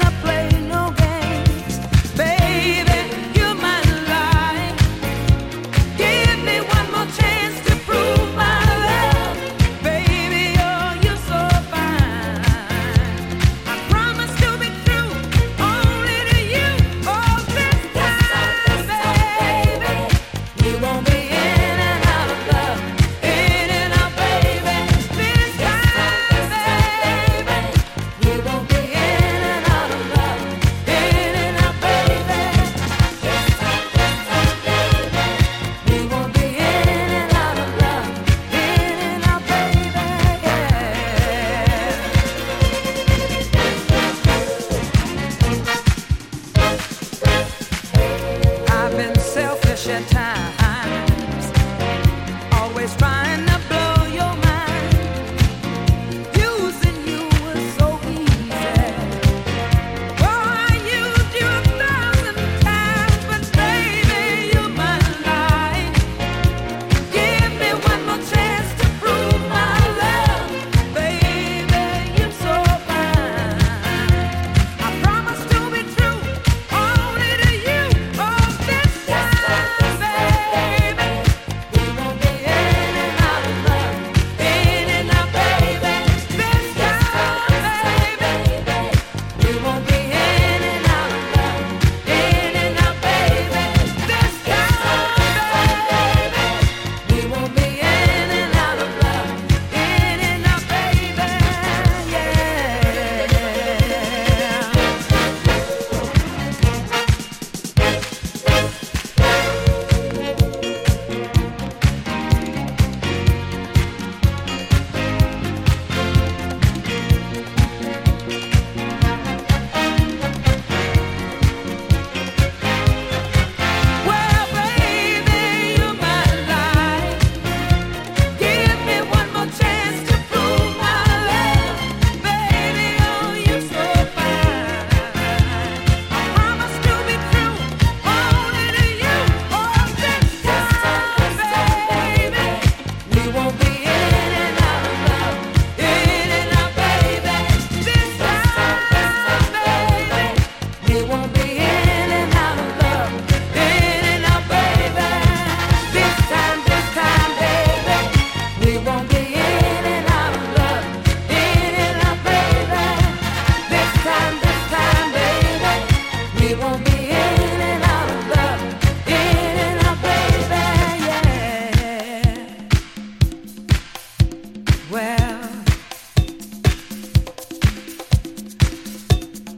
a place.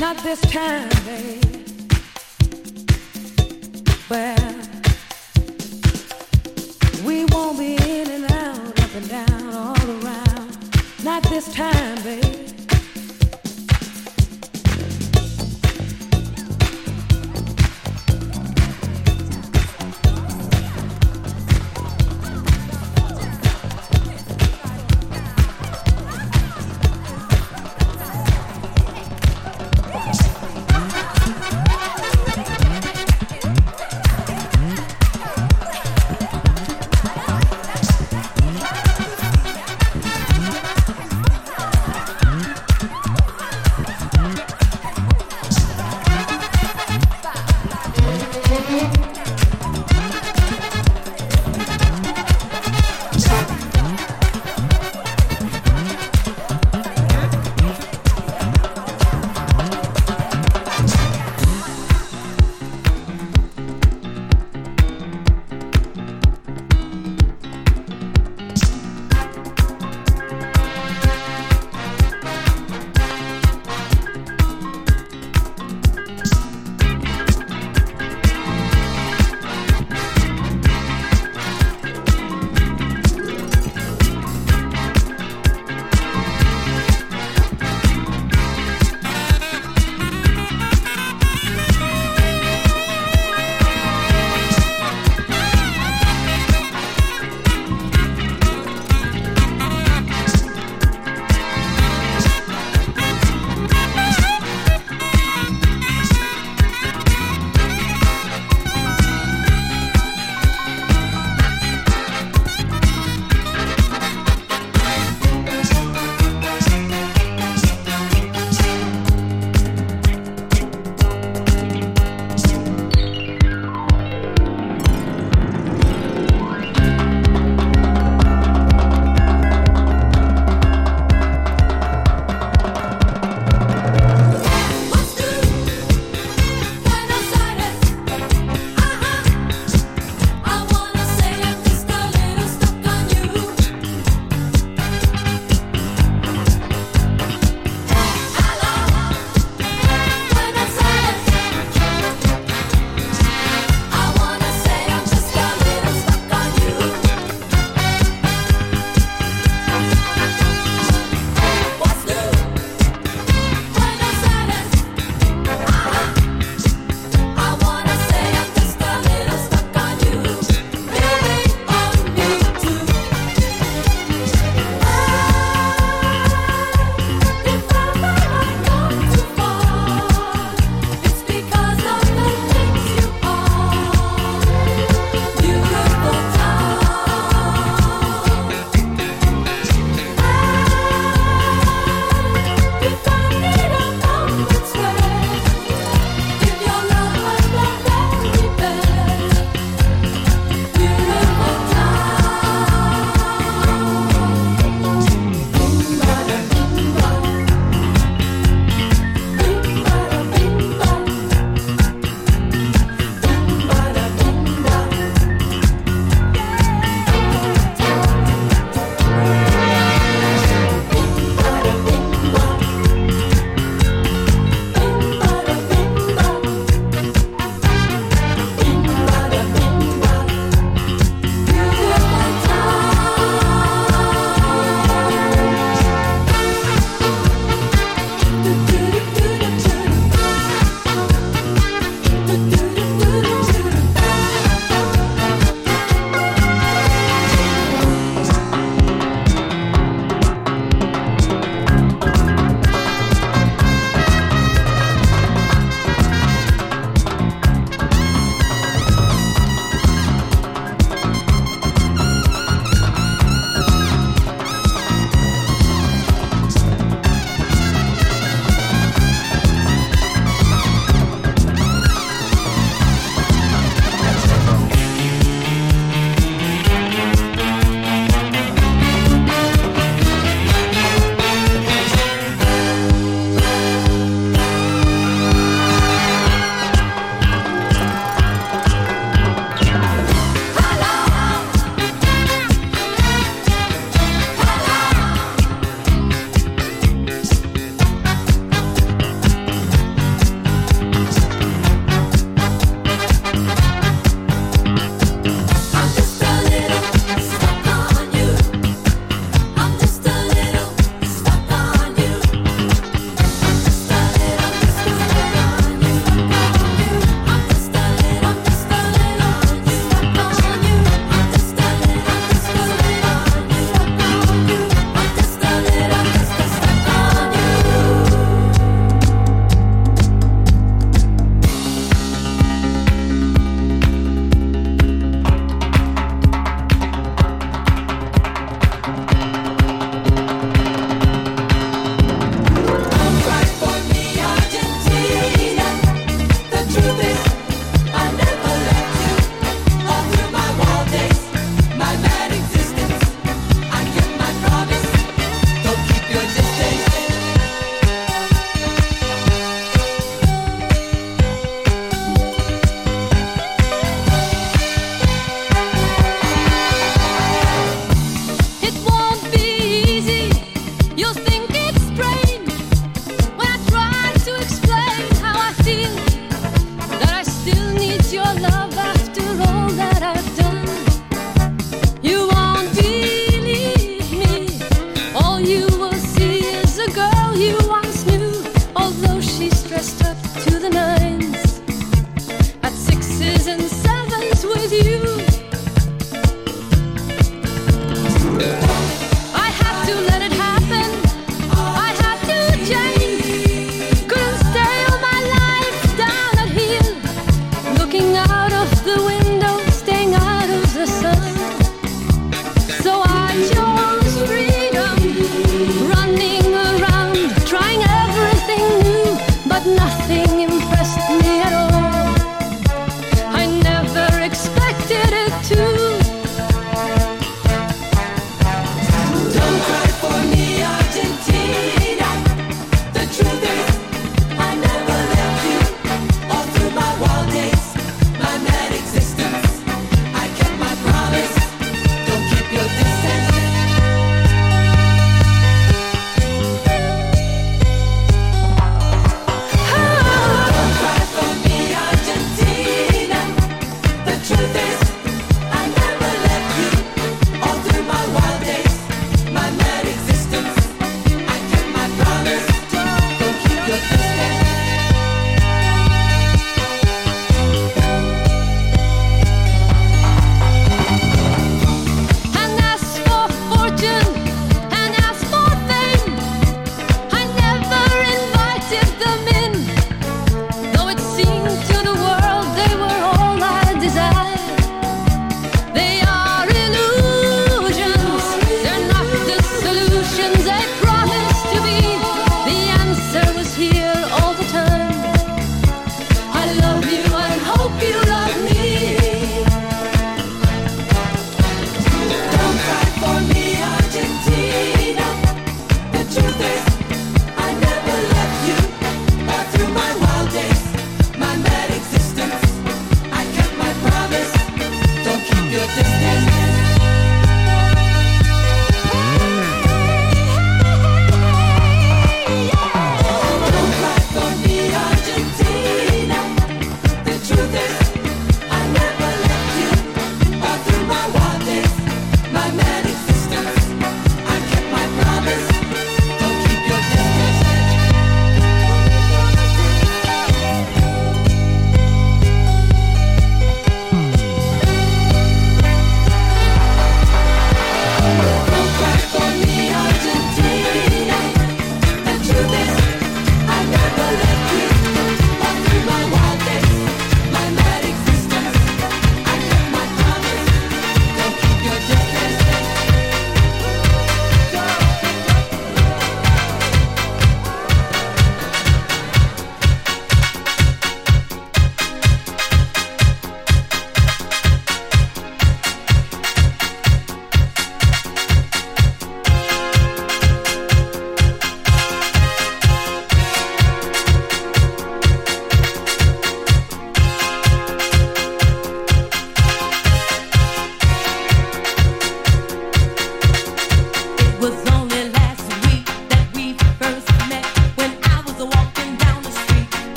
Not this time, babe. Well, we won't be in and out, up and down, all around. Not this time, babe.